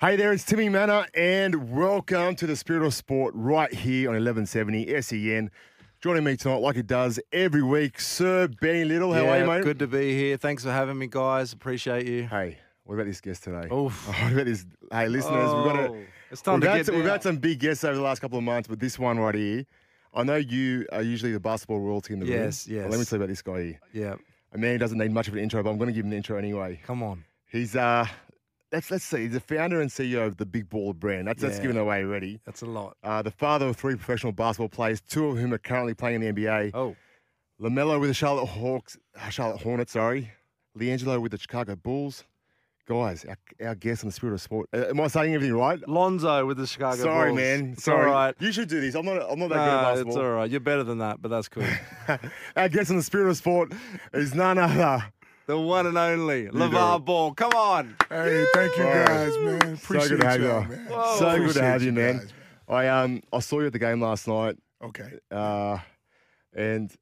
Hey there, it's Timmy Manor, and welcome to the Spirit of Sport right here on 1170 SEN. Joining me tonight, like it does every week, Sir Benny Little. How yeah, are you, mate? Good to be here. Thanks for having me, guys. Appreciate you. Hey, what about this guest today? Oof. what about this? Hey, listeners, we've got Oh, a. It's time We've to had, get some, we've had some big guests over the last couple of months, but this one right here, I know you are usually the basketball royalty in the Yes, room. yes. But let me tell you about this guy here. Yeah, A man who doesn't need much of an intro, but I'm going to give him an intro anyway. come on. He's uh, let's let's see, he's the founder and CEO of the Big Baller brand. That's that's Yeah. given away already. That's a lot. Uh, the father of three professional basketball players, two of whom are currently playing in the NBA. Oh, Lamelo with the Charlotte Hawks, uh, Charlotte Hornets, sorry. LiAngelo with the Chicago Bulls. Guys, our, our guest on the Spirit of Sport. Uh, am I saying everything right? Lonzo with the Chicago Bulls. Sorry, Bulls. man. It's Sorry. all right. You should do this. I'm not. I'm not that good at basketball. It's all right. You're better than that, but that's cool. Our guest on the Spirit of Sport is none other. The one and only do. LaVar Ball. Come on. Hey, thank you guys, man. Appreciate so good to have y'all, man. Whoa. So good to have you, man. guys, I um I saw you at the game last night, Okay. uh, and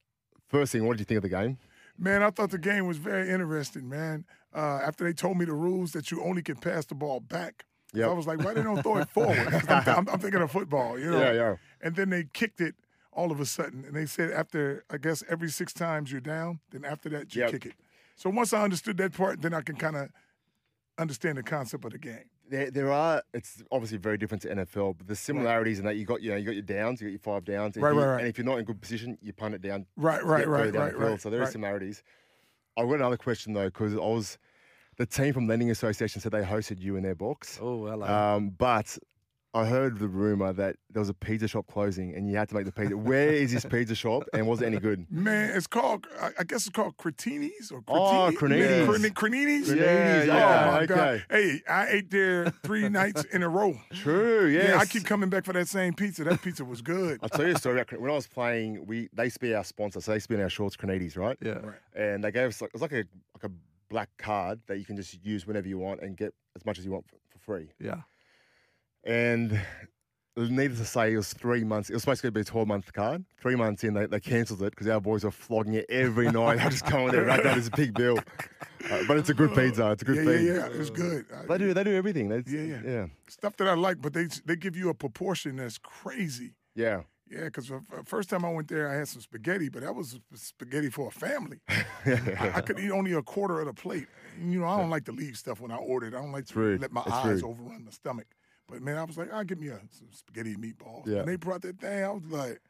first thing, what did you think of the game? Man, I thought the game was very interesting, man. Uh, after they told me the rules that you only can pass the ball back, Yep. I was like, why they don't throw it forward? I'm, I'm, I'm thinking of football, you know? Yeah, yeah. And then they kicked it all of a sudden. And they said after, I guess, every six times you're down, then after that, you Yep. kick it. So once I understood that part, then I can kind of understand the concept of the game. There, there are. It's obviously very different to NFL, but the similarities in that you got, you know, you got your downs, you got your five downs, and, Right, if you- right, right. and if you're not in good position, you punt it down. Right, right, right, down right, the field. right. So there are right. similarities. I've got another question though, because I was the team from Lending Association said they hosted you in their box, Oh, hello. um, but. I heard the rumor that there was a pizza shop closing and you had to make the pizza. Where is this pizza shop and was it any good? Man, it's called, I I guess it's called Cretini's or Oh, Cretini- Craninis. Crani- Craninis? Craninis, Oh, yeah, my okay. God. Hey, I ate there three nights in a row. True, yes. Yeah, I keep coming back for that same pizza. That pizza was good. I'll tell you a story about when I was playing. We they used to be our sponsor, so they used to be in our shorts, Cranides, right? yeah. Right. And they gave us like it was like a like a black card that you can just use whenever you want and get as much as you want for, for free. Yeah. And needless to say, it was three months. It was supposed to be a twelve month card. Three months in, they, they cancelled it because our boys were flogging it every night. I just just going there, right? That is a big bill. Uh, but it's a good pizza. It's a good Yeah, yeah, yeah. It's good. I- They do. They do everything. They, Yeah, yeah. yeah, Stuff that I like, but they they give you a proportion that's crazy. yeah. Yeah, because first time I went there, I had some spaghetti, but that was spaghetti for a family. I, I could eat only a quarter of the plate. You know, I don't like to leave stuff when I ordered. I don't like to let my It's eyes rude. overrun my stomach. But man, I was like, I'll give me a, some spaghetti and meatballs. Yeah. When they brought that thing, I was like,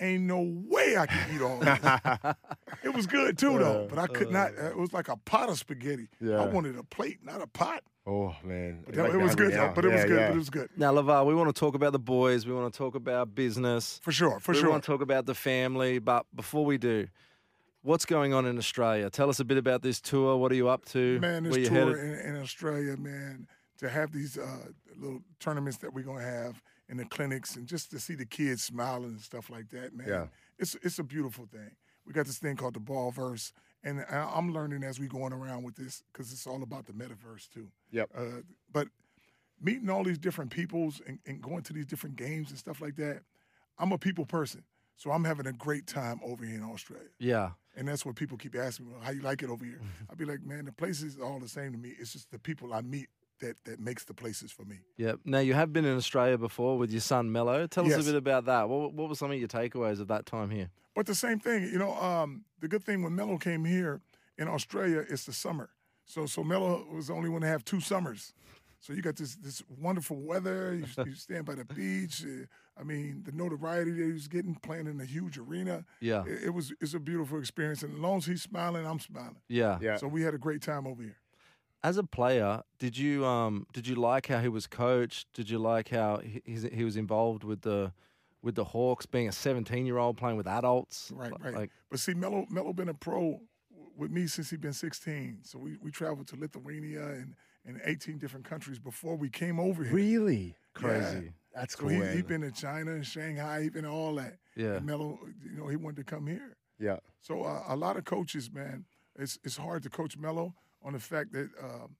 ain't no way I can eat all this. it was good too, though, but I could not. Uh. It was like a pot of spaghetti. Yeah. I wanted a plate, not a pot. oh man, But that- make it was good, though. But it was good. yeah. But it was good. Now, LaVar, we want to talk about the boys. We want to talk about business. For sure, for we sure. We want to talk about the family. But before we do, what's going on in Australia? Tell us a bit about this tour. What are you up to? Man, this you tour in, in Australia, man, to have these uh, little tournaments that we're gonna have in the clinics, and just to see the kids smiling and stuff like that, man, Yeah. it's it's a beautiful thing. We got this thing called the ball verse, and I- I'm learning as we going around with this because it's all about the metaverse too. Yep. Uh, but meeting all these different peoples and, and going to these different games and stuff like that, I'm a people person, so I'm having a great time over here in Australia. Yeah. And that's what people keep asking me, well, how you like it over here? I'll be like, man, the place is all the same to me. It's just the people I meet that that makes the places for me. Yeah. Now you have been in Australia before with your son Melo. Tell us a bit about that. What, what were some of your takeaways of that time here? But the same thing, you know, um, the good thing when Melo came here in Australia, it's the summer. So so Melo was the only one to have two summers. So you got this this wonderful weather. You, you stand by the beach. Uh, I mean, the notoriety that he was getting playing in a huge arena. Yeah. It, it was it's a beautiful experience. And as long as he's smiling, I'm smiling. Yeah. Yeah. So we had a great time over here. As a player, did you um did you like how he was coached? Did you like how he, he was involved with the with the Hawks, being a 17 year old playing with adults? Right, Li- right. Like, But see, Melo Melo been a pro with me since he been 16. So we, we traveled to Lithuania and, and 18 different countries before we came over here. Really crazy. That's So cool. he he been to China and Shanghai, he been to all that. Yeah. And Melo, you know, he wanted to come here. yeah. So uh, a lot of coaches, man, it's it's hard to coach Melo on the fact that um,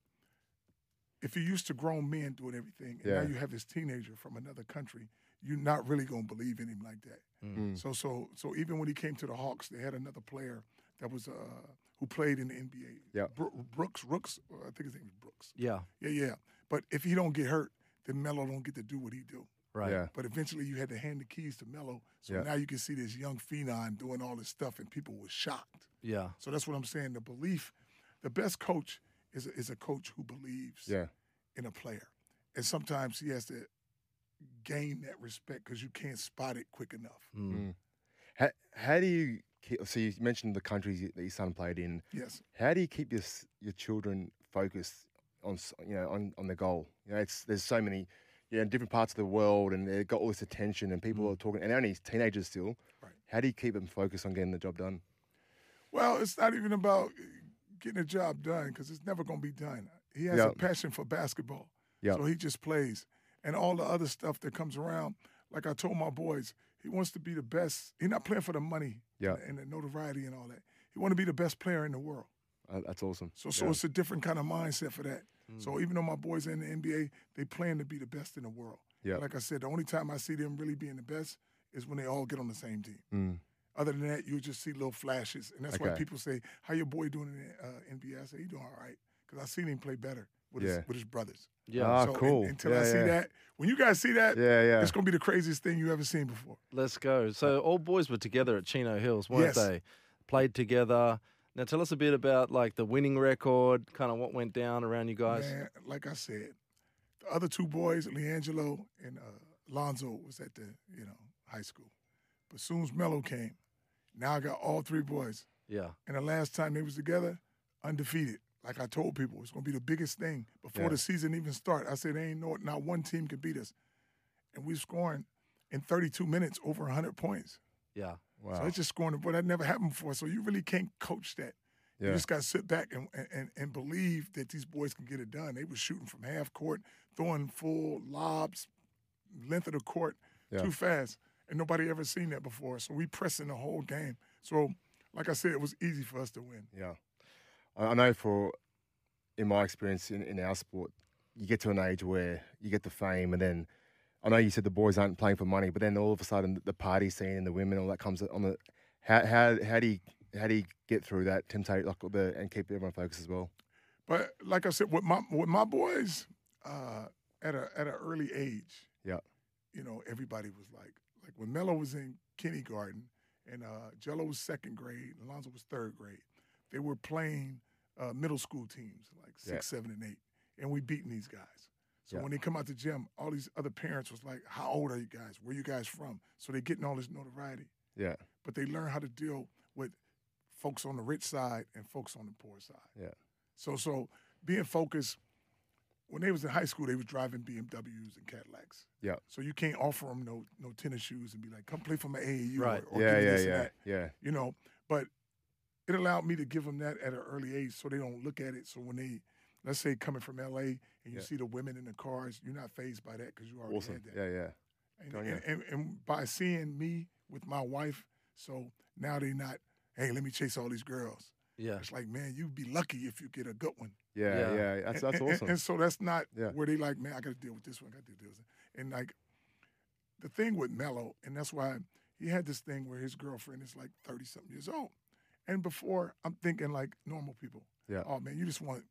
if you're used to grown men doing everything, and Yeah. now you have this teenager from another country, you're not really gonna believe in him like that. Mm. So so so even when he came to the Hawks, they had another player that was uh, who played in the NBA. Yeah. Bro- Brooks Rooks, uh, I think his name was Brooks. yeah. Yeah, yeah. But if he don't get hurt, then Melo don't get to do what he do. Right. Yeah. But eventually, you had to hand the keys to Melo. So Yeah. now you can see this young phenom doing all this stuff, and people were shocked. Yeah. So that's what I'm saying. The belief, the best coach is a, is a coach who believes Yeah. in a player, and sometimes he has to gain that respect because you can't spot it quick enough. Mm. How, how do you keep, so you mentioned the countries that your son played in. Yes. How do you keep your your children focused on you know on, on the goal? You know, it's there's so many you know different parts of the world, and they've got all this attention, and people are talking, and they're only teenagers still. Right. How do you keep them focused on getting the job done? Well, it's not even about getting a job done because it's never going to be done. He has Yeah. a passion for basketball, Yeah. so he just plays, and all the other stuff that comes around. Like I told my boys, he wants to be the best. He's not playing for the money Yeah. and, the notoriety and all that. He want to be the best player in the world. Uh, that's awesome. So, so Yeah. it's a different kind of mindset for that. So even though my boys are in the NBA, they plan to be the best in the world. Yeah. Like I said, the only time I see them really being the best is when they all get on the same team. Mm. Other than that, you'll just see little flashes, and that's why people say, "How your boy doing in the uh, NBA?" I say, "He doing all right," because I seen him play better with Yeah. his with his brothers. Yeah. Ah, so un- cool. until Yeah, I see yeah. that, when you guys see that, Yeah, yeah. it's gonna be the craziest thing you ever seen before. Let's go. So all boys were together at Chino Hills, weren't Yes. they? Played together. Now tell us a bit about like the winning record, kind of what went down around you guys. Man, like I said, the other two boys, LiAngelo and uh, Lonzo, was at the you know high school. But soon as Melo came, now I got all three boys. Yeah. And the last time they was together, undefeated. Like I told people, it's gonna be the biggest thing before Yeah. the season even start. I said, ain't no, not one team can beat us. And we scoring in 32 minutes over 100 points. Yeah. wow. So it's just scoring, but that never happened before. So you really can't coach that. Yeah. You just got to sit back and, and, and believe that these boys can get it done. They were shooting from half court, throwing full lobs, length of the court, Yeah. too fast. And nobody ever seen that before. So we pressing the whole game. So, like I said, it was easy for us to win. Yeah. I, I know for, in my experience in, in our sport, you get to an age where you get the fame, and then I know you said the boys aren't playing for money, but then all of a sudden the party scene and the women, all that comes on the. How how how do you how do you get through that temptation like the and keep everyone focused as well? But like I said, with my with my boys, uh, at a at an early age, Yeah. you know, everybody was like like when Melo was in kindergarten and uh, Gelo was second grade, Alonzo was third grade. They were playing uh, middle school teams like six, Yeah. seven, and eight, and we beating these guys. So Yeah. when they come out the gym, all these other parents was like, "How old are you guys? Where you guys from?" So they getting all this notoriety, Yeah. but they learn how to deal with folks on the rich side and folks on the poor side. Yeah. So so being focused. When they was in high school, they was driving BMWs and Cadillacs. Yeah. So you can't offer them no no tennis shoes and be like, "Come play for my AAU." Right. Or, or yeah. Yeah. this and Yeah. that, Yeah. You know, but it allowed me to give them that at an early age, so they don't look at it. So when they, let's say, coming from LA and you Yeah. see the women in the cars, you're not phased by that because you already Awesome. had that. Yeah. Yeah. And, oh, on, yeah. and, and, and by seeing me with my wife, so now they not, hey, let me chase all these girls. Yeah. It's like, man, you'd be lucky if you get a good one. Yeah. Yeah. Yeah. That's that's and, awesome. And, so that's not Yeah. where they like, man, I got to deal with this one, I got to deal with this. And like the thing with Melo, and that's why he had this thing where his girlfriend is like 30 something years old. And before, I'm thinking like normal people. Yeah. Oh, man, you just want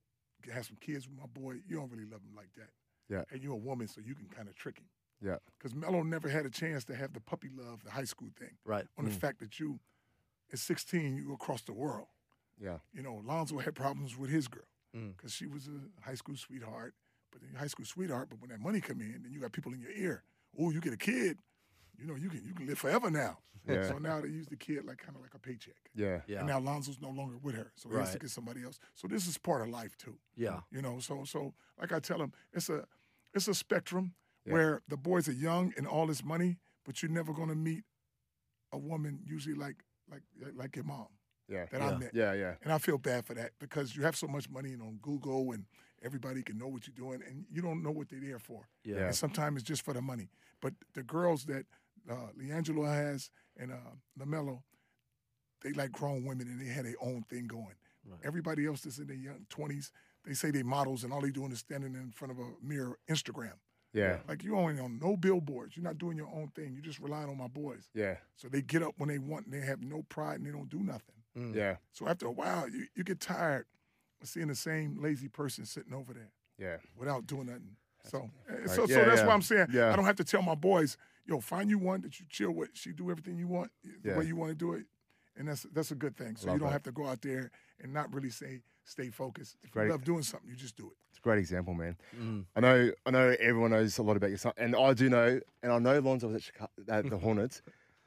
to have some kids with my boy. You don't really love him like that. Yeah. And you're a woman, so you can kind of trick him. Yeah. Because Melo never had a chance to have the puppy love, the high school thing, Right. on the Mm. fact that you, at 16, you across the world. Yeah. You know, Lonzo had problems with his girl Mm. because she was a high school sweetheart. But then high school sweetheart, but when that money come in, then you got people in your ear. Oh, you get a kid, you know, you can you can live forever now. Yeah. So now they use the kid like kind of like a paycheck. Yeah. Yeah. And now Lonzo's no longer with her, so he has to get somebody else. So this is part of life too. Yeah. You know, so so like I tell them, it's a it's a spectrum Yeah. where the boys are young and all this money, but you're never gonna meet a woman usually like like like your mom Yeah. that Yeah. I met. Yeah. Yeah. And I feel bad for that because you have so much money and on Google and everybody can know what you're doing and you don't know what they're there for. Yeah. Yeah. And sometimes it's just for the money. But the girls that uh, LiAngelo has and uh, LaMelo, they like grown women and they had their own thing going. Right. Everybody else that's in their young 20s, they say they models and all they doing is standing in front of a mirror Instagram. Yeah. Like you ain't on no billboards. You're not doing your own thing. You're just relying on my boys. Yeah. So they get up when they want and they have no pride and they don't do nothing. Mm. Yeah. So after a while, you, you get tired of seeing the same lazy person sitting over there. Yeah. without doing nothing. So, right. so, so that's yeah. why I'm saying Yeah. I don't have to tell my boys, yo, find you one that you chill with. She do everything you want, the Yeah. way you want to do it, and that's that's a good thing. So you don't that. have to go out there and not really say stay focused. If Great. you love doing something, you just do it. It's a great example, man. Mm. I know, I know everyone knows a lot about your son, and I do know, and I know Lonzo was at, Chicago, at the Hornets,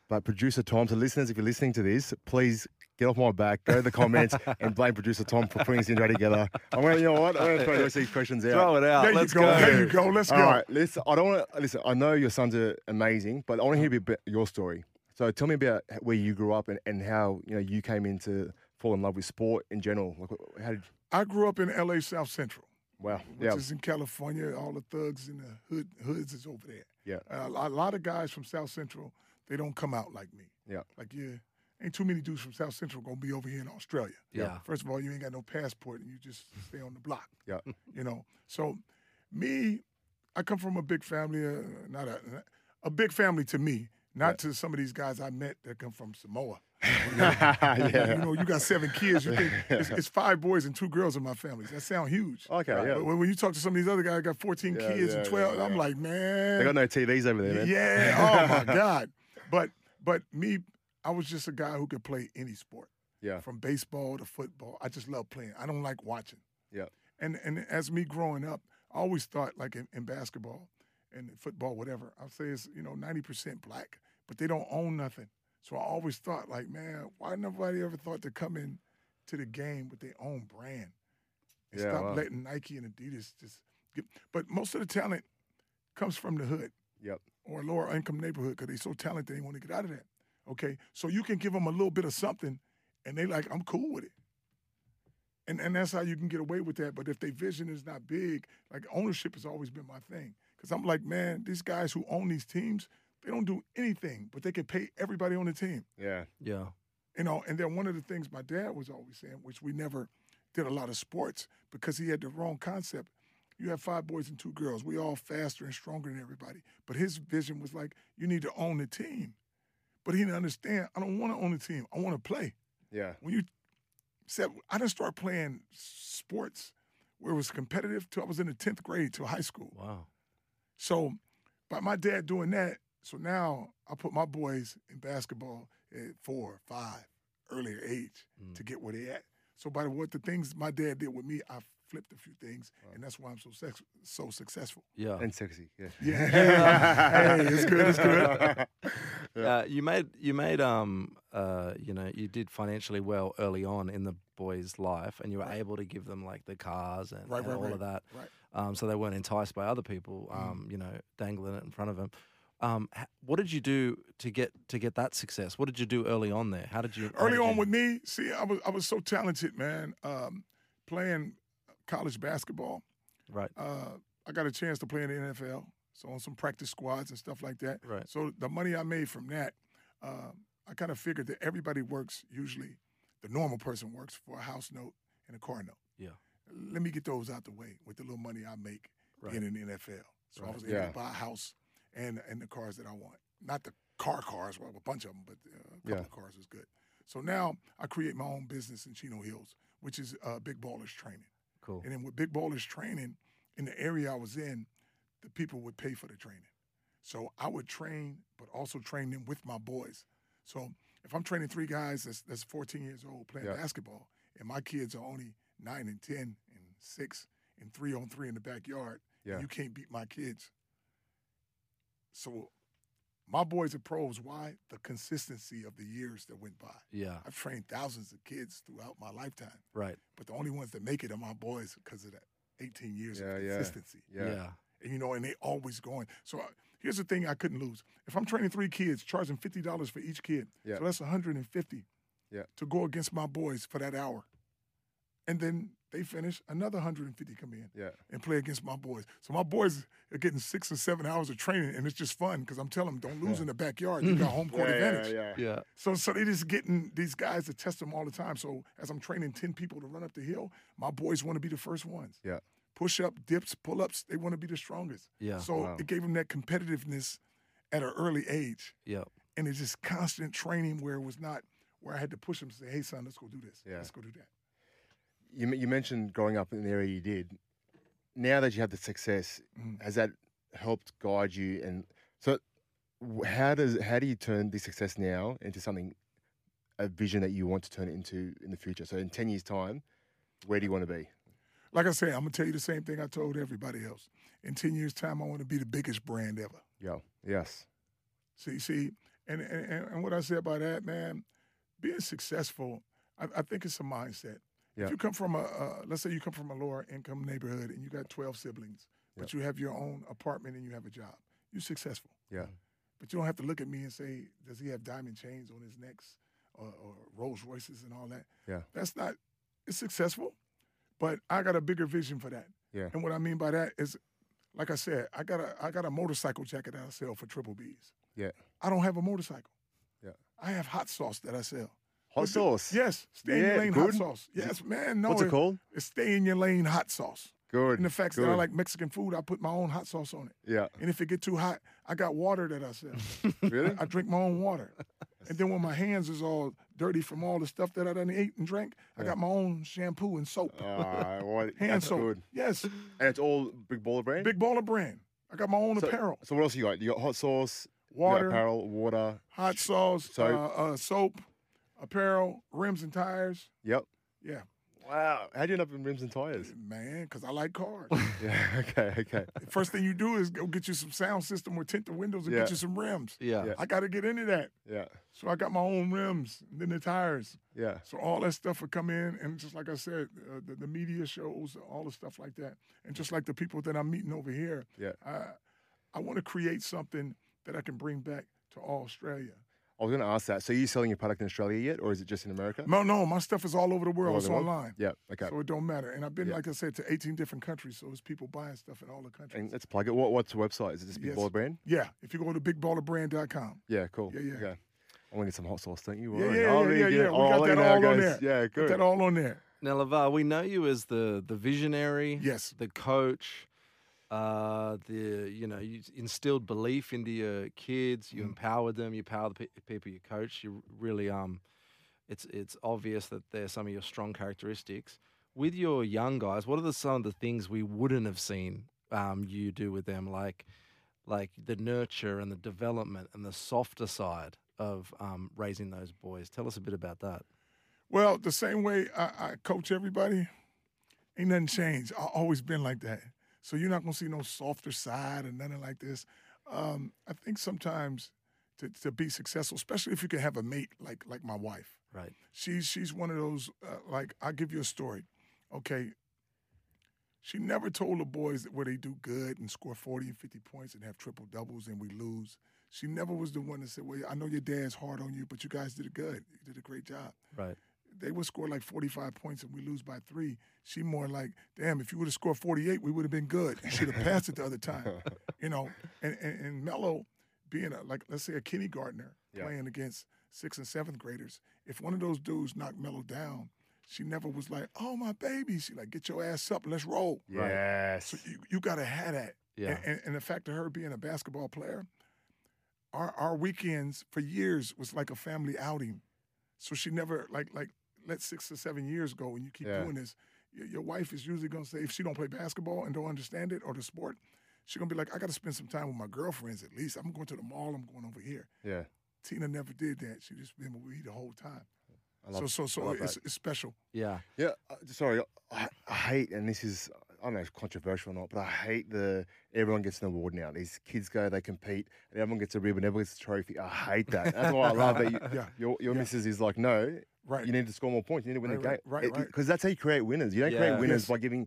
but producer Tom. So listeners, if you're listening to this, please get off my back, go to the comments, and blame producer Tom for putting this intro together. I'm gonna, you know what? I'm gonna throw the rest of these questions out. Throw it out. there Let's you go. go. There you go. Let's All go. right, listen. I don't want to listen. I know your sons are amazing, but I want to hear a bit about your story. So tell me about where you grew up and, and how you know you came into fall in love with sport in general. Like, how did? I grew up in L.A. South Central, Wow. which Yeah. is in California. All the thugs and the hood hoods is over there. Yeah. Uh, a lot- a lot of guys from South Central, they don't come out like me. Yeah. Like yeah, ain't too many dudes from South Central gonna be over here in Australia. Yeah. First of all, you ain't got no passport and you just stay on the block. Yeah. You know. So me, I come from a big family, uh, not a a big family to me, not to some of these guys I met that come from Samoa. yeah. You know, you got seven kids. You think it's, it's five boys and two girls in my family. That sound huge. Okay, yeah. But when when you talk to some of these other guys, I got 14 Yeah, kids yeah, and yeah, 12, I'm like, man. They got no TVs over there, man. Yeah. Oh my God. But but me, I was just a guy who could play any sport, Yeah. from baseball to football. I just love playing. I don't like watching. Yeah. And and as me growing up, I always thought like in, in basketball and football, whatever. I'll say it's you know 90% black, but they don't own nothing. So I always thought like, man, why nobody ever thought to come in to the game with their own brand and Yeah, stop wow. letting Nike and Adidas just get. But most of the talent comes from the hood Yep. or lower income neighborhood because they're so talented they want to get out of that. Okay, so you can give them a little bit of something, and they like, I'm cool with it. And and that's how you can get away with that. But if their vision is not big, like ownership has always been my thing. Because I'm like, man, these guys who own these teams, they don't do anything, but they can pay everybody on the team. Yeah. Yeah. You know, and then one of the things my dad was always saying, which we never did a lot of sports because he had the wrong concept. You have five boys and two girls. We all faster and stronger than everybody. But his vision was like, you need to own the team. But he didn't understand. I don't want to own the team. I want to play. Yeah. When you said, I didn't start playing sports where it was competitive till I was in the 10th grade till high school. Wow. So, by my dad doing that, so now I put my boys in basketball at four, five, earlier age Mm. to get where they at. So by the, what the things my dad did with me, I flipped a few things, and that's why I'm so sex, so successful. Yeah. And sexy. Yeah. Yeah, hey, it's good, it's good. Uh, you made you made um uh you know you did financially well early on in the boys' life, and you were able to give them like the cars and, Right, and right, all right, of that, right. um, so they weren't enticed by other people, Mm. um, you know, dangling it in front of them. Um, what did you do to get to get that success? What did you do early on there? How did you Early did on you- with me, see, I was I was so talented, man. Um, playing college basketball, right? uh, I got a chance to play in the NFL, so on some practice squads and stuff like that. Right. So the money I made from that, uh, I kind of figured that everybody works usually, the normal person works for a house note and a car note. Yeah. Let me get those out the way with the little money I make Right. in the NFL. So I was able Yeah. to buy a house and and the cars that I want. Not the car cars, well, a bunch of them, but uh, a couple Yeah. of cars was good. So now I create my own business in Chino Hills, which is uh, Big Ballers Training. Cool. And then with Big Ballers Training, in the area I was in, the people would pay for the training. So I would train, but also train them with my boys. So if I'm training three guys that's, that's 14 years old playing Yeah. basketball, and my kids are only nine and 10 and six and three on three in the backyard, Yeah. you can't beat my kids. So my boys are pros. Why? The consistency of the years that went by. Yeah. I've trained thousands of kids throughout my lifetime Right. but the only ones that make it are my boys because of that 18 years Yeah, of consistency. Yeah. Yeah. yeah. And, you know, and they always going. So uh, here's the thing I couldn't lose. If I'm training three kids, charging $50 for each kid, Yeah. so that's 150 Yeah. to go against my boys for that hour. And then they finish, another 150 come in Yeah. and play against my boys. So my boys are getting six or seven hours of training, and it's just fun because I'm telling them, don't lose in the backyard. You got home court Yeah, advantage. yeah, yeah. Yeah. So, so they just getting these guys to test them all the time. So as I'm training ten people to run up the hill, my boys want to be the first ones. Yeah. Push up, dips, pull ups, they want to be the strongest. Yeah. So Wow. it gave them that competitiveness at an early age, Yeah. and it's just constant training where it was not where I had to push them to say, "Hey, son, let's go do this. Yeah. Let's go do that." You, you mentioned growing up in the area you did. now that you have the success, Mhm. has that helped guide you? And so, how does how do you turn this success now into something, a vision that you want to turn it into in the future? So, in ten years' time, where do you want to be? Like I said, I'm gonna tell you the same thing I told everybody else. In ten years' time, I want to be the biggest brand ever. Yeah. Yes. See, see, and and, and what I said about that, man, being successful, I, I think it's a mindset. Yeah. If you come from a, uh, let's say you come from a lower income neighborhood and you got 12 siblings, but you have your own apartment and you have a job, you're successful. Yeah. But you don't have to look at me and say, does he have diamond chains on his necks or, or Rolls Royces and all that? Yeah. That's not, it's successful, but I got a bigger vision for that. Yeah. And what I mean by that is, like I said, I got a I got a motorcycle jacket that I sell for triple B's. Yeah. I don't have a motorcycle. Yeah. I have hot sauce that I sell. Hot the- sauce. Yes. Stay in Yeah, your lane hot sauce. Yes, man. No, What's it it- called? It's stay in your lane hot sauce. Good. And the fact that I like Mexican food, I put my own hot sauce on it. Yeah. And if it get too hot, I got water that I sell. Really? I drink my own water. And then when my hands is all dirty from all the stuff that I done ate and drank, I got my own shampoo and soap. Uh, well, Hand soap. good. Yes. And it's all big baller brand. Big baller brand. I got my own so, apparel. So what else you got? You got hot sauce, Water, apparel, water. hot sauce, Soap. uh, uh, soap, apparel, rims and tires. Yep. Yeah, Wow. How do you end up in rims and tires? man, because I like cars. yeah. Okay. Okay. First thing you do is go get you some sound system or tint the windows and Yeah. get you some rims. Yeah. Yeah. I got to get into that. Yeah. So I got my own rims, and then the tires. Yeah. So all that stuff would come in, and just like I said, uh, the, the media shows, all the stuff like that, and just like the people that I'm meeting over here, Yeah. I, I want to create something that I can bring back to Australia. I was going to ask that. So are you selling your product in Australia yet, or is it just in America? No, no, my stuff is all over the world. All It's the world? online. Yeah. Okay. So it don't matter. And I've been, Yeah. like I said, to 18 different countries. So it's people buying stuff in all the countries. And let's plug it. What What's the website? Is it just Big Yes. Baller Brand? yeah. If you go to bigballerbrand.com. Yeah. Cool. Yeah, yeah. Okay. I want to get some hot sauce, don't you? Yeah, Alright. yeah, I'll yeah, yeah, yeah. We Oh, got let that all it on there. Yeah. Put Good. that all on there. Now, Lavar, we know you as the the visionary, Yes. the coach, uh, the you know you instilled belief into your kids. You Mhm. empowered them. You empower the pe- people you coach. You really um, it's it's obvious that they're some of your strong characteristics. With your young guys, what are the, some of the things we wouldn't have seen um, you do with them, like like the nurture and the development and the softer side of um, raising those boys? Tell us a bit about that. Well, the same way I, I coach everybody, ain't nothing changed. I've always been like that. So you're not gonna see no softer side or nothing like this. Um, I think sometimes to, to be successful, especially if you can have a mate like like my wife, Right. she's she's one of those uh, like I'll give you a story. Okay. She never told the boys that where they do good and score 40 and 50 points and have triple doubles and we lose. She never was the one that said, Well, I know your dad's hard on you, but you guys did good. You did a great job Right. They would score like 45 points and we lose by three. She more like, damn, if you would have scored 48, we would have been good. You should have passed it the other time. You know, and, and, and Melo being a, like, let's say a kindergartner Yeah. playing against sixth and seventh graders, if one of those dudes knocked Melo down, she never was like, oh, my baby. She like, get your ass up and let's roll. Yes. So you, you got to have that. Yeah. And, and, and the fact of her being a basketball player, our our weekends for years was like a family outing. So she never like like let six or seven years go and you keep Yeah. doing this. Your, your wife is usually gonna say if she don't play basketball and don't understand it or the sport, she's gonna be like, I got to spend some time with my girlfriends at least. I'm going to the mall. I'm going over here. yeah. Tina never did that. She just been with me the whole time. I so love, so I so love it's, that. it's special. Yeah. Yeah, uh, sorry, I, I hate, and this is I don't know if it's controversial or not, but I hate the everyone gets an award now. These kids go, they compete, and everyone gets a ribbon, everyone gets a trophy. I hate that. That's why I love that. You, Yeah. Your your Yeah. missus is like, no, Right. you need to score more points. You need to win Right, the game, right, right, right. Because that's how you create winners. You don't Yeah. create winners Yes. by giving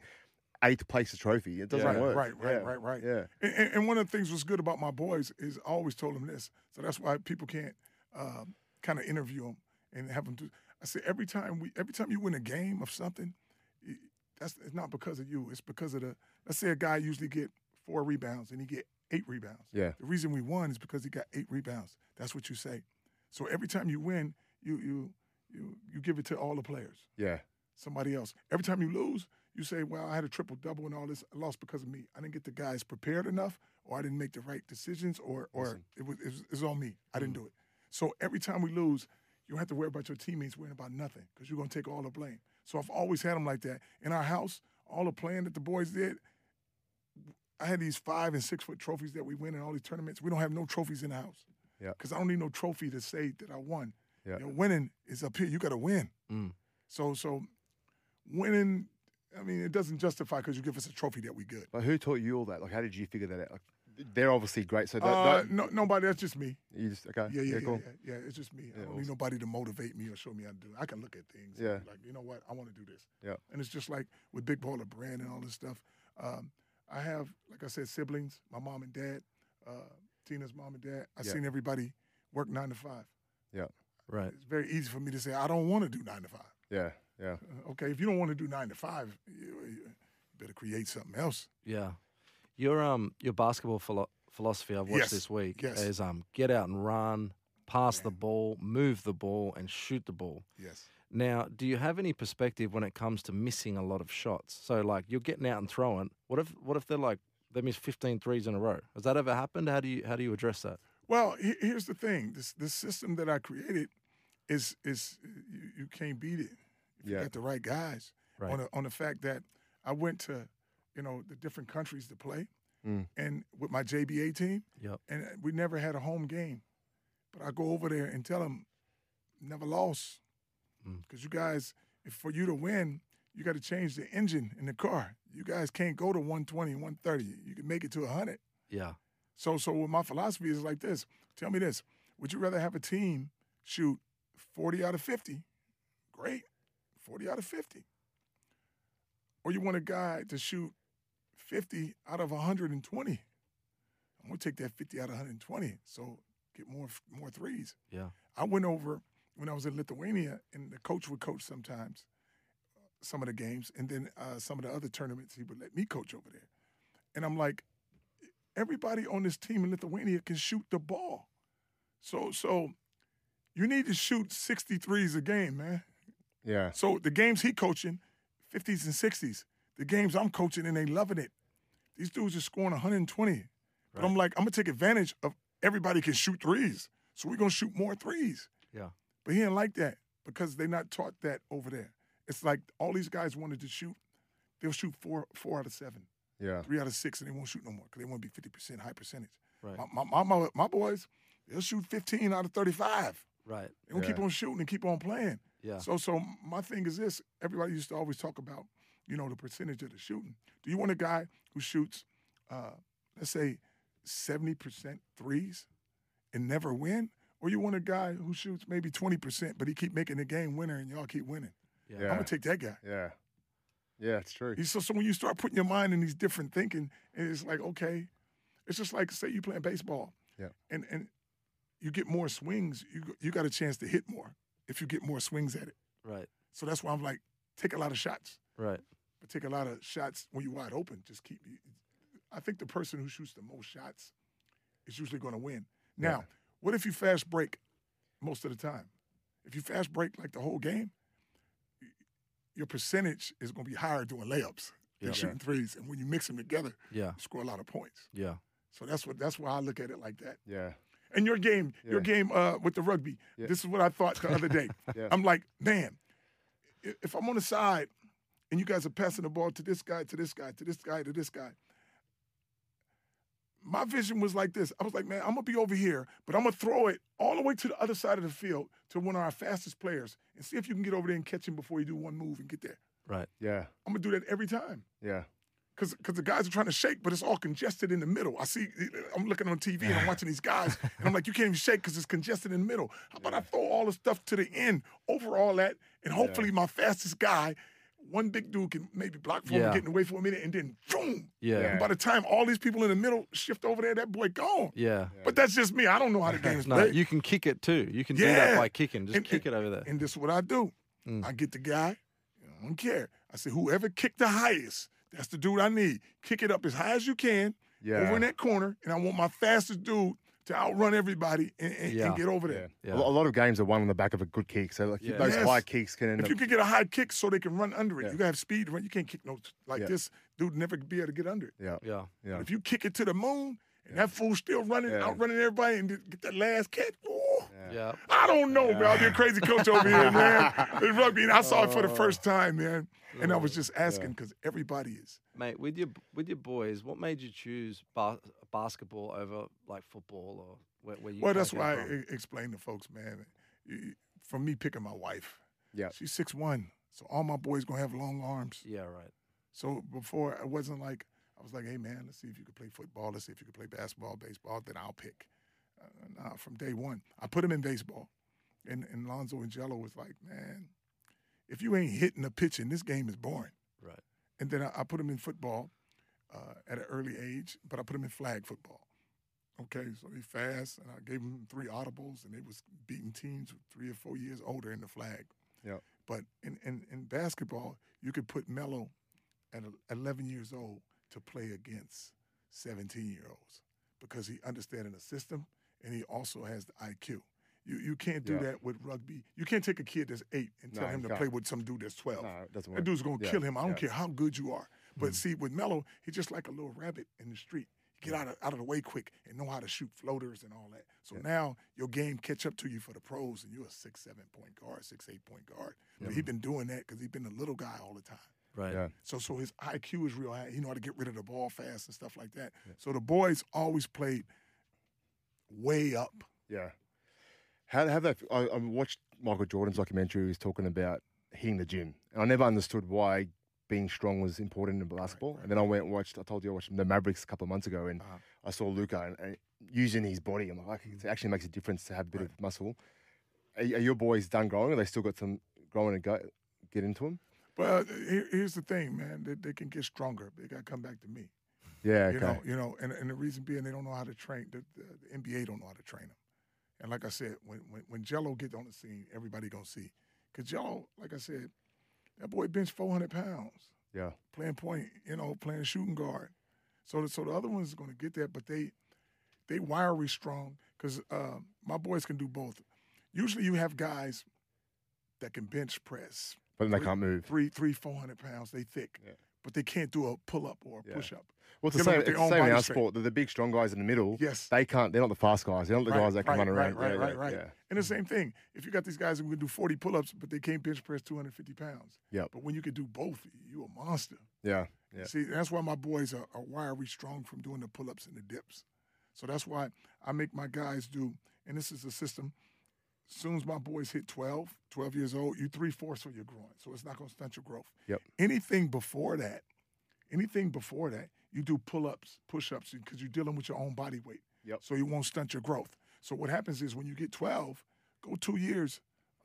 eighth place a trophy. It doesn't Yeah. work. Right, right, Yeah. right, right. Yeah, And, and, one of the things was good about my boys is I always told them this. So that's why people can't um, kind of interview them and have them do. I say every time we, every time you win a game of something, that's it's not because of you. It's because of the. Let's say a guy usually get four rebounds and he get eight rebounds. yeah, The reason we won is because he got eight rebounds. That's what you say. So every time you win, you you you you give it to all the players yeah, somebody else. Every time you lose, you say, "Well, I had a triple double and all this. I lost because of me. I didn't get the guys prepared enough, or I didn't make the right decisions, or or it was, it was it was on me. I didn't mm-hmm. do it." So every time we lose, you don't have to worry about your teammates worrying about nothing because you're gonna take all the blame. So I've always had them like that in our house. All the playing that the boys did, I had these five and six foot trophies that we win in all these tournaments. We don't have no trophies in the house. Yeah. Because I don't need no trophy to say that I won. Yeah. You know, winning is up here. You got to win. Mm. So so winning. I mean, it doesn't justify because you give us a trophy that we good. But who taught you all that? Like, how did you figure that out? Like, they're obviously great. So that, Uh, that- no, nobody. That's just me. you just okay. Yeah, yeah, yeah, cool. yeah, yeah. It's just me. I don't need nobody to motivate me or show me how to do it. I can look at things. and Yeah. be Like, you know what? I want to do this. Yeah. And it's just like with Big Baller Brand and all this stuff. Um, I have, like I said, siblings. My mom and dad. Uh, Tina's mom and dad. I Yeah. seen everybody work nine to five. Yeah. Right. It's very easy for me to say I don't want to do nine to five. Yeah, yeah, Uh, Okay, if you don't want to do nine to five, you, you better create something else. Yeah. Your um your basketball philo- philosophy I've watched Yes, this week yes. is um get out and run, pass the ball, move the ball, and shoot the ball. Yes. Now, do you have any perspective when it comes to missing a lot of shots? So like you're getting out and throwing. What if what if they're like they miss 15 threes in a row? Has that ever happened? How do you how do you address that? Well, here's the thing: this this system that I created is is you, you can't beat it if you got the right guys. Right. On the, on the fact that I went to you know the different countries to play, Mm. and with my JBA team, Yep. and we never had a home game, but I go over there and tell them never lost Mm. because you guys, if for you to win. You got to change the engine in the car. You guys can't go to 120, 130. You can make it to 100. Yeah. So, so what my philosophy is like this. Tell me this: Would you rather have a team shoot forty out of fifty? Great, forty out of fifty. Or you want a guy to shoot fifty out of one hundred and twenty? I'm gonna take that fifty out of one hundred and twenty. So get more more threes. Yeah. I went over when I was in Lithuania, and the coach would coach sometimes uh, some of the games, and then uh, some of the other tournaments he would let me coach over there. And I'm like, everybody on this team in Lithuania can shoot the ball. So so you need to shoot 63s a game, man. yeah, So the games he coaching, 50s and 60s. The games I'm coaching and they loving it. These dudes are scoring 120. But I'm like, I'm gonna take advantage of everybody can shoot threes. So we're gonna shoot more threes. Yeah. But he didn't like that because they're not taught that over there. It's like all these guys wanted to shoot, they'll shoot four four out of seven, yeah, three out of six, and they won't shoot no more because they want to be 50% high percentage. Right. My, my, my, my boys, they'll shoot 15 out of 35. Right. They will keep on shooting and keep on playing. Yeah. So, so my thing is this: everybody used to always talk about, you know, the percentage of the shooting. Do you want a guy who shoots, uh, let's say, seventy percent threes and never win, or you want a guy who shoots maybe twenty percent, but he keep making the game winner and y'all keep winning? Yeah. I'm gonna take that guy. yeah, yeah. It's true. So, so when you start putting your mind in these different thinking, and it's like, okay, it's just like say you playing baseball, Yeah. and and you get more swings, you you got a chance to hit more if you get more swings at it. Right. So that's why I'm like, take a lot of shots, Right. But take a lot of shots when you're wide open. Just keep. I think the person who shoots the most shots is usually going to win. Now, Yeah. what if you fast break most of the time? If you fast break like the whole game, your percentage is going to be higher doing layups than Yeah. shooting threes. And when you mix them together, Yeah. you score a lot of points. Yeah. So that's what that's why I look at it like that. Yeah, And your game, your game uh, with the rugby, Yeah. this is what I thought the other day. Yeah. I'm like, man, if I'm on the side and you guys are passing the ball to this guy, to this guy, to this guy, to this guy, my vision was like this. I was like, man, I'm gonna be over here, but I'm gonna throw it all the way to the other side of the field to one of our fastest players and see if you can get over there and catch him before you do one move and get there. Right. yeah, I'm gonna do that every time. yeah, Cause, Cause the guys are trying to shake, but it's all congested in the middle. I see, I'm looking on TV and I'm watching these guys, and I'm like, you can't even shake because it's congested in the middle. How about I throw all the stuff to the end, over all that, and hopefully my fastest guy, one big dude can maybe block for him, getting away for a minute, and then boom. Yeah. Yeah. And by the time all these people in the middle shift over there, that boy gone. Yeah. But that's just me. I don't know how the game is No, played. you can kick it too. You can do that by kicking. Just And- kick it over there. And this is what I do. Mm. I get the guy, I don't care. I say, whoever kicked the highest, that's the dude I need. Kick it up as high as you can yeah. over in that corner, and I want my fastest dude to outrun everybody and, and, and get over there. Yeah. A A lot of games are won on the back of a good kick. So like Yeah. those Yes. high kicks can end If up. you can get a high kick so they can run under it, Yeah. you gotta have speed to run. You can't kick no like Yeah. this. Dude never be able to get under it. yeah, Yeah. yeah, But if you kick it to the moon and that fool's still running, Yeah. outrunning everybody and get that last catch, ooh, Yeah. I don't know, man. I'll be a crazy coach over here, man. In rugby, and I saw it for the Oh. first time, man. And I was just asking because everybody is. Mate, with your with your boys, what made you choose ba- basketball over like football or where, where you? Well, that's why I from? e- explain to folks, man. For me picking my wife, Yeah. she's six one, so all my boys gonna have long arms. Yeah, right. So before it wasn't like I was like, hey man, let's see if you could play football. Let's see if you could play basketball, baseball. Then I'll pick. Uh, nah, from day one, I put him in baseball, and and Lonzo and Gelo was like, man, if you ain't hitting a pitch in this game is boring. Right. And then I, I put him in football uh, at an early age, but I put him in flag football. Okay, so he fast, and I gave him three audibles, and they was beating teams three or four years older in the flag. Yeah. But in, in, in basketball, you could put Melo at 11 years old to play against 17 year olds because he understands the system and he also has the IQ. You, you can't do Yeah. that with rugby. You can't take a kid that's eight and tell No, him to can't. play with some dude that's 12. No, it doesn't That work. dude's gonna Yeah, kill him. I don't yeah. care how good you are. But Mm. see, with Melo, he's just like a little rabbit in the street. He get out of out of the way quick and know how to shoot floaters and all that. So Yeah. now your game catch up to you for the pros, and you're a six, seven point guard, six, eight point guard. But Yeah. he's been doing that because he's been a little guy all the time. Right. Yeah. So so his IQ is real high. He know how to get rid of the ball fast and stuff like that. Yeah. So the boys always played way up. Yeah. How how that? I, I watched Michael Jordan's documentary. He was talking about hitting the gym, and I never understood why being strong was important in basketball. right. And then I went and watched. I told you I watched the Mavericks a couple of months ago, and Uh-huh. I saw Luka and, and using his body. I'm like, it actually makes a difference to have a bit Right. of muscle. Are, are your boys done growing? Or they still got some growing to go get into them? Well, here, here's the thing, man. They, they can get stronger. They got to come back to me. Yeah. You Okay. know, you know, and, and the reason being they don't know how to train. The, the, the NBA don't know how to train them. And like I said, when when, when Gelo get on the scene, everybody gonna see. Cause Gelo, like I said, that boy bench 400 pounds yeah. playing point, you know, playing shooting guard. So the, so the other ones are gonna get that, but they they wiry strong. Cause uh, my boys can do both. Usually you have guys that can bench press But then they Three- can't move. three, three, four hundred pounds. They thick, Yeah. but they can't do a pull up or a Yeah. push up. Well, it's the same. It's the same in our sport. The, the big strong guys in the middle. Yes. They can't. They're not the fast guys. They're not the Right, guys that can right, run around. right, yeah, right, yeah, right. Yeah. And the mm. same thing, if you got these guys who can do 40 pull ups, but they can't bench press 250 pounds. Yeah. But when you can do both, you a monster. Yeah. Yeah. See, that's why my boys are, why are wiry strong from doing the pull ups and the dips. So that's why I make my guys do, and this is a system. As soon as my boys hit 12, 12 years old, you three fourths of your growing. So it's not going to stunt your growth. Yep. Anything before that, anything before that, you do pull ups, push ups, because you're dealing with your own body weight. Yep. So you won't stunt your growth. So what happens is when you get 12, go two years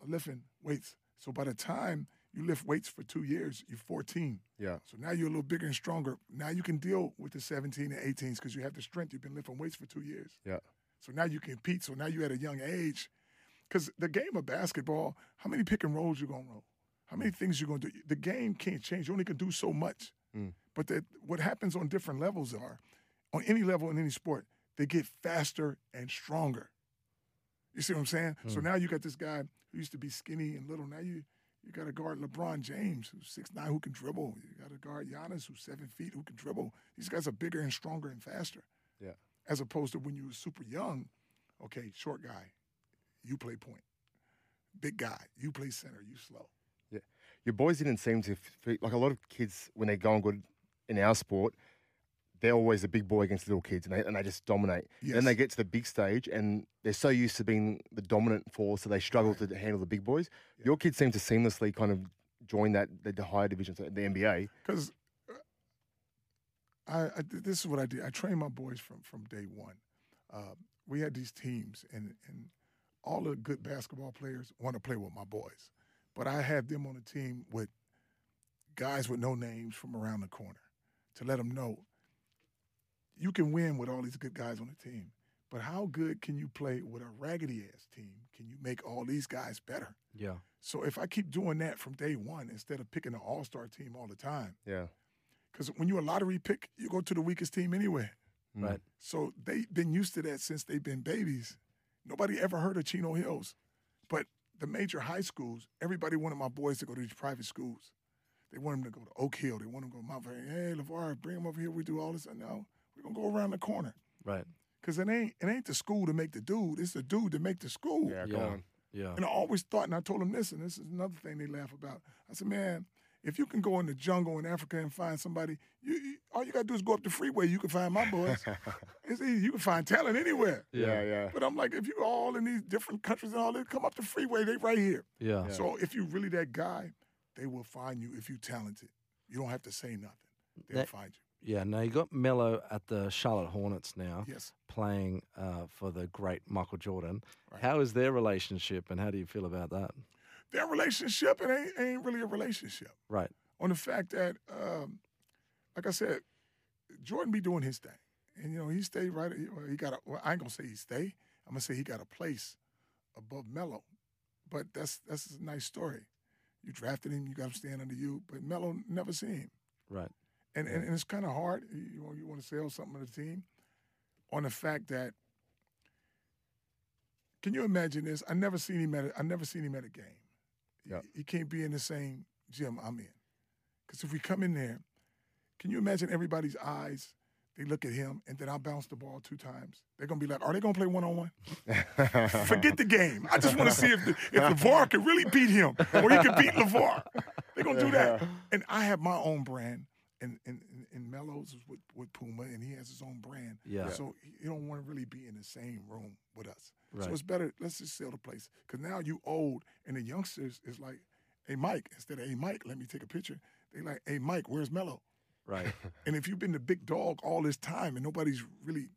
lifting weights. So by the time you lift weights for two years, you're 14. Yeah. So now you're a little bigger and stronger. Now you can deal with the 17 and 18s because you have the strength. You've been lifting weights for two years. Yeah. So now you can compete. So now you're at a young age. Because the game of basketball, how many pick and rolls you gonna roll? How many things you gonna do? The game can't change. You only can do so much. Mm. But that what happens on different levels are, on any level in any sport, they get faster and stronger. You see what I'm saying? So Mm. now you got this guy who used to be skinny and little. Now you you got to guard LeBron James, who's six nine, who can dribble. You got to guard Giannis, who's seven feet, who can dribble. These guys are bigger and stronger and faster. Yeah. As opposed to when you were super young, okay, short guy, you play point. Big guy, you play center, you slow. Your boys didn't seem to like a lot of kids when they're going good in our sport. They're always a big boy against little kids, and they, and they just dominate. Yes. Then they get to the big stage, and they're so used to being the dominant force, so they struggle Right. to handle the big boys. Yeah. Your kids seem to seamlessly kind of join that the, the higher divisions, the NBA. Because I, I this is what I did. I trained my boys from from day one. Uh, we had these teams, and and all the good basketball players want to play with my boys, but I had them on a team with guys with no names from around the corner to let them know you can win with all these good guys on the team. But how good can you play with a raggedy ass team? Can you make all these guys better? Yeah. So if I keep doing that from day one instead of picking an all star team all the time, Yeah. because when you're a lottery pick, you go to the weakest team anyway. Mm. Right. So they've been used to that since they've been babies. Nobody ever heard of Chino Hills. But the major high schools, everybody wanted my boys to go to these private schools. They want them to go to Oak Hill. They want them to go to Mount Vernon. Hey, LaVar, bring them over here. We do all this. No, we're going to go around the corner. Right. Because it ain't it ain't the school to make the dude. It's the dude to make the school. Yeah, go Yeah. on. Yeah. And I always thought, and I told him this, and this is another thing they laugh about. I said, man, if you can go in the jungle in Africa and find somebody, you, you all you gotta do is go up the freeway. You can find my boys. it's easy. You can find talent anywhere. Yeah, yeah. But I'm like, if you're all in these different countries and all that, come up the freeway. They right here. Yeah. Yeah. So if you really that guy, they will find you. If you talented, you don't have to say nothing. They'll That- find you. Yeah. Now you got Melo at the Charlotte Hornets now, Yes. playing uh, for the great Michael Jordan. Right. How is their relationship, and how do you feel about that? Their relationship, it ain't, ain't really a relationship. Right. on the fact that, um, like I said, Jordan be doing his thing, and you know he stayed right. He got a. Well, I ain't gonna say he stay. I'm gonna say he got a place above Melo, but that's that's a nice story. You drafted him, you got him staying under you, but Melo never seen him, Right. and and, and it's kind of hard. You, you want you want to sell something to the team on the fact that. Can you imagine this? I never seen him at a, I never seen him at a game. He- Yep. can't be in the same gym I'm in. Because if we come in there, can you imagine everybody's eyes? They look at him, and then I bounce the ball two times. They're gonna be like, "Are they gonna play one on one?" Forget the game. I just want to see if the, if LaVar can really beat him, or he can beat LaVar. They're gonna do that. And I have my own brand, and and and, and Melo's is with, with Puma, and he has his own brand. Yeah. So you don't want to really be in the same room with us. Right. So it's better. Let's just sell the place because now you old, and the youngsters is like, "Hey Mike," instead of "Hey Mike, let me take a picture." They like, "Hey Mike, where's Melo?" Right. And if you've been the big dog all this time and nobody's really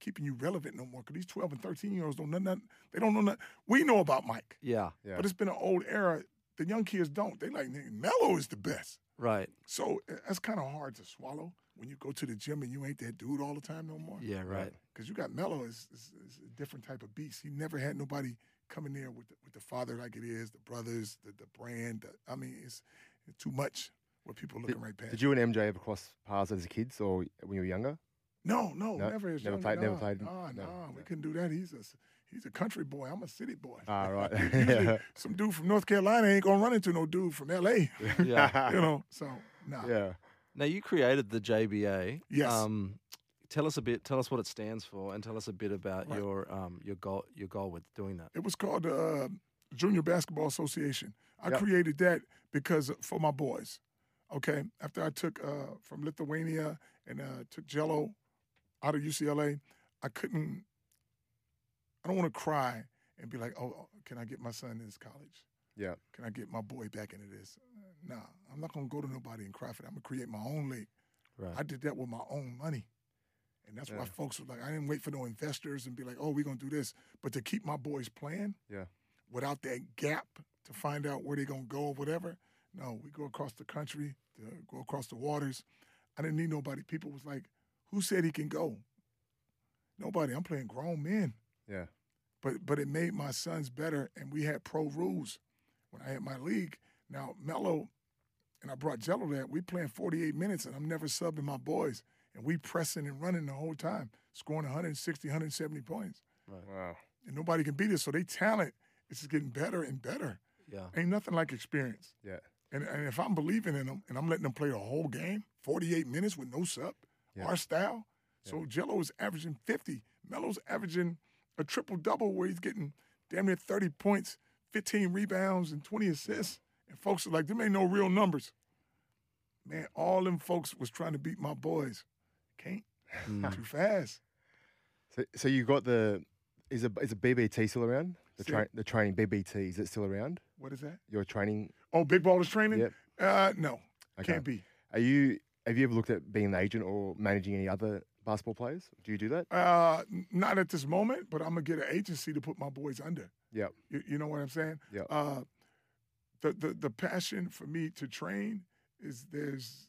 keeping you relevant no more, because these 12 and 13 year olds don't know nothing. They don't know nothing. We know about Mike, Yeah. Yeah. but it's been an old era. The young kids don't. They like, "Nigga, Melo is the best. Right. So that's kind of hard to swallow when you go to the gym and you ain't that dude all the time no more. Yeah. Right. Because you got Melo is, is, is a different type of beast. He never had nobody coming there with the, with the father like it is, the brothers, the, the brand. The, I mean, it's, it's too much what people looking right past. Did you and MJ ever cross paths as kids or when you were younger? No, no, No? never. as Never young- played- never played- Nah, no, nah, we couldn't do that. He's a he's a country boy. I'm a city boy. Ah, right. Usually, some dude from North Carolina ain't gonna run into no dude from L.A. Yeah. you know, so nah. yeah. Now you created the JBA. Yes. Um, tell us a bit. Tell us what it stands for, and tell us a bit about Right. your um your goal your goal with doing that. It was called the uh, Junior Basketball Association. I Yep. created that because for my boys. Okay, after I took uh, from Lithuania and uh, took Gelo out of UCLA, I couldn't. I don't want to cry and be like, oh, "Oh, can I get my son in this college? Yeah. Can I get my boy back into this?" Uh, nah, I'm not gonna go to nobody and cry for that. I'm gonna create my own league. Right. I did that with my own money. And that's why folks were like, I didn't wait for no investors and be like, oh, we're going to do this. But to keep my boys playing Yeah. without that gap to find out where they're going to go or whatever, no, we go across the country, to go across the waters. I didn't need nobody. People was like, who said he can go? Nobody. I'm playing grown men. Yeah. But but it made my sons better, and we had pro rules when I had my league. Now Melo and I brought Gelo there. We playing 48 minutes, and I'm never subbing my boys, and we pressing and running the whole time, scoring 160, 170 points, Wow. and nobody can beat us. So they talent is just getting better and better. Yeah. Ain't nothing like experience. Yeah. And, and if I'm believing in them and I'm letting them play the whole game, 48 minutes with no sub, Yeah. our style. So Gelo is averaging 50. Melo's averaging a triple double where he's getting damn near 30 points, 15 rebounds, and 20 assists. And folks are like, them ain't no real numbers. Man, all them folks was trying to beat my boys. Can't. Mm. Too fast. So, so you got the is a is a BBT still around? The Still. train the training BBT is it still around? What is that? Your training? Oh, big ballers training? Yep. Uh, no, Okay. can't be. Are you have you ever looked at being an agent or managing any other basketball players? Do you do that? Uh, not at this moment, but I'm gonna get an agency to put my boys under. Yep. You, you know what I'm saying? Yeah. Uh, the, the the passion for me to train is there's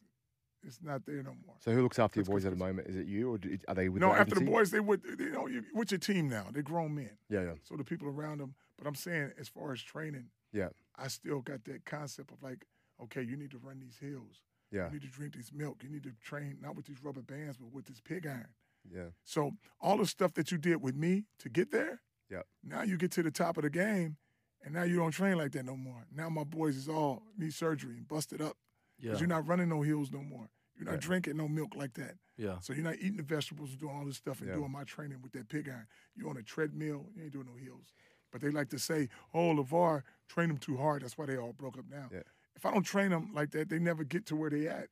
it's not there no more. So who looks after your boys at the moment? Is it you or do, are they with no, the after the boys, they would you know you, what's your team now? They're grown men, Yeah, yeah, so the people around them. But I'm saying as far as training, Yeah. I still got that concept of like, okay, you need to run these hills. Yeah, You need to drink this milk. You need to train not with these rubber bands, but with this pig iron. yeah. So all the stuff that you did with me to get there, Yep. Now you get to the top of the game, and now you don't train like that no more. Now my boys is all need surgery and busted up Yeah. because you're not running no hills no more. You're not Yeah. drinking no milk like that. Yeah. So you're not eating the vegetables and doing all this stuff and Yeah. doing my training with that pig iron. You're on a treadmill. You ain't doing no hills. But they like to say, "Oh, LaVar trained them too hard. That's why they all broke up now." Yeah. If I don't train them like that, they never get to where they at.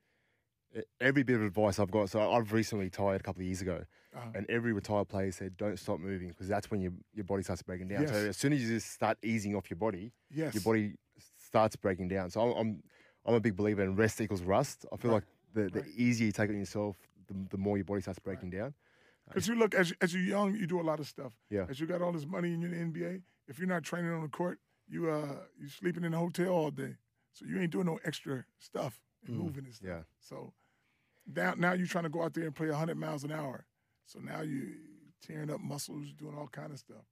Every bit of advice I've got. So I've recently retired a couple of years ago, Uh, and every retired player said, "Don't stop moving because that's when your your body starts breaking down." So as soon as you just start easing off your body, yes. your body starts breaking down. So I'm I'm, I'm a big believer in rest equals rust. I feel Right. like the, the Right. easier you take it on yourself, the, the more your body starts breaking down. Because you look, as, as you're young, you do a lot of stuff. Yeah. As you got all this money in your NBA, if you're not training on the court, you uh you sleeping in a hotel all day. So you ain't doing no extra stuff and Mm, moving and stuff. yeah. So now now you're trying to go out there and play 100 miles an hour. So now you tearing up muscles, doing all kind of stuff.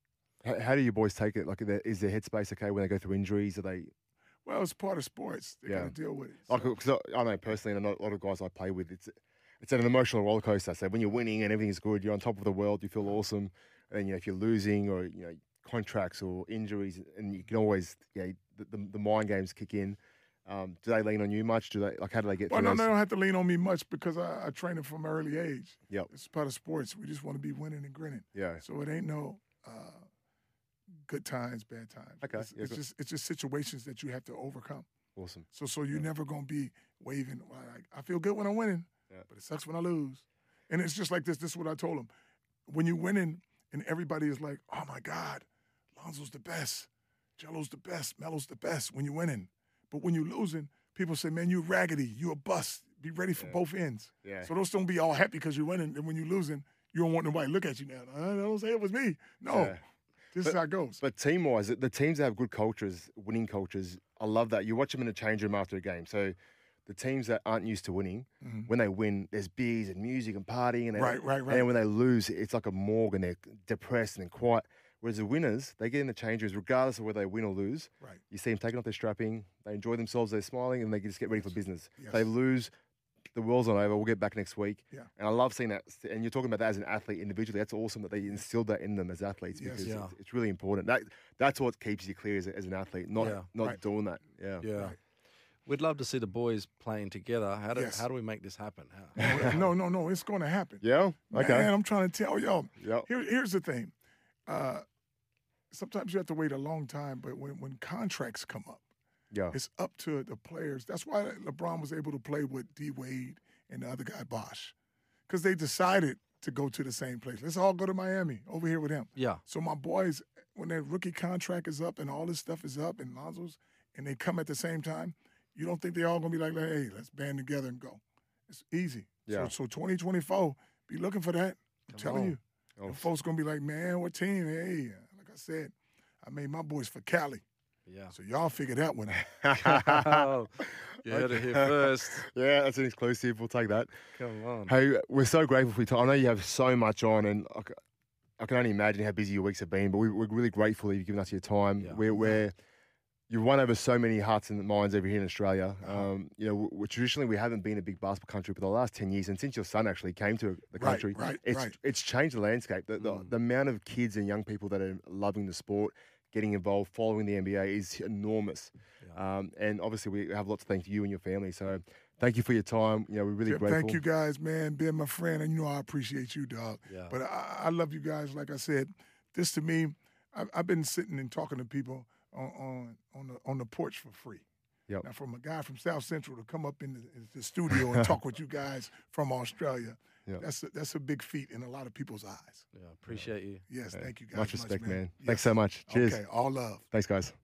How, how do your boys take it? Like, is their headspace okay when they go through injuries? Are they Well, it's part of sports. They Yeah. got to deal with it. like? So- Because I, I know personally, and a lot of guys I play with, it's it's an emotional roller coaster. So when you're winning and everything's good, you're on top of the world, you feel awesome. And then you know, if you're losing or you know contracts or injuries, and you can always yeah the, the, the mind games kick in. Um, do they lean on you much? Do they like how do they get well, no, those? they don't have to lean on me much because I, I train them from an early age. Yep. It's part of sports. We just want to be winning and grinning. Yeah, So it ain't no uh, good times, bad times. Okay, It's, yeah, it's just it's just situations that you have to overcome. awesome. So so you're never gonna be waving. Like, I feel good when I'm winning, Yeah. but it sucks when I lose. And it's just like this. This is what I told them. When you're winning, and everybody is like, "Oh my God, Lonzo's the best, Gelo's the best, Melo's the best." When you're winning, but when you're losing, people say, "Man, you're raggedy. You're a bust. Be ready for Yeah. both ends." Yeah, So those don't be all happy because you're winning, and when you're losing, you don't want nobody to look at you now. I don't say it was me. No, Yeah. this But- is how it goes. But team wise, the teams that have good cultures, winning cultures, I love that. You watch them in a change room after a game. So the teams that aren't used to winning, Mhm. when they win, there's beers and music and partying. And they- Right, right, And when they lose, it's like a morgue and they're depressed and quiet. Whereas the winners, they get in the change rooms, regardless of whether they win or lose. Right. You see them taking off their strapping, they enjoy themselves, they're smiling, and they just get ready for business. Yes. They lose, the world's not over. We'll get back next week. Yeah. And I love seeing that. And you're talking about that as an athlete individually. That's awesome that they instilled that in them as athletes Yes. because Yeah. it's, it's really important. That that's what keeps you clear as, as an athlete, not Yeah. not Right. doing that. Yeah. Yeah. Right. We'd love to see the boys playing together. How do Yes. how do we make this happen? How, no, no, no. It's going to happen. Yeah. Okay. Man, I'm trying to tell y'all. Yep. Here, here's the thing. Uh, sometimes you have to wait a long time, but when, when contracts come up, Yeah. it's up to the players. That's why LeBron was able to play with D Wade and the other guy Bosh, because they decided to go to the same place. Let's all go to Miami over here with him. yeah. So my boys, when their rookie contract is up and all this stuff is up and Lonzo's, and they come at the same time, you don't think they're all gonna be like, hey, let's band together and go. It's easy. Yeah. So, so 2024, be looking for that. I'm Come telling on. you. Oh, The folks gonna be like, man, what team? Hey, I said, I made my boys for Cali. Yeah. So y'all figure that one out. you heard it here first. yeah, that's an exclusive. We'll take that. Come on. Hey, we're so grateful for your time. I know you have so much on, and I can only imagine how busy your weeks have been. But we, we're really grateful that you've given us your time. Yeah. We're, we're you've won over so many hearts and minds over here in Australia. Uh-huh. Um, you know, we traditionally we haven't been a big basketball country for the last ten years, and since your son actually came to the country, right, it's right. it's changed the landscape. The, the, Mm. the amount of kids and young people that are loving the sport, getting involved, following the NBA is enormous. Yeah. Um, and obviously, we have lots to thank you and your family. So, thank you for your time. You know, we're really Jim, grateful. Thank you guys, man, being my friend, and you know I appreciate you, dog. Yeah. But I, I love you guys. Like I said, this to me, I've, I've been sitting and talking to people on on on the on the porch for free. Yep. Now, from a guy from South Central to come up in the, in the studio and talk with you guys from Australia, Yep. that's a, that's a big feat in a lot of people's eyes. Yeah. Appreciate you. Yes, Yeah. thank you guys. much respect, man. man. Thanks so much. Cheers. Okay, all love. Thanks, guys.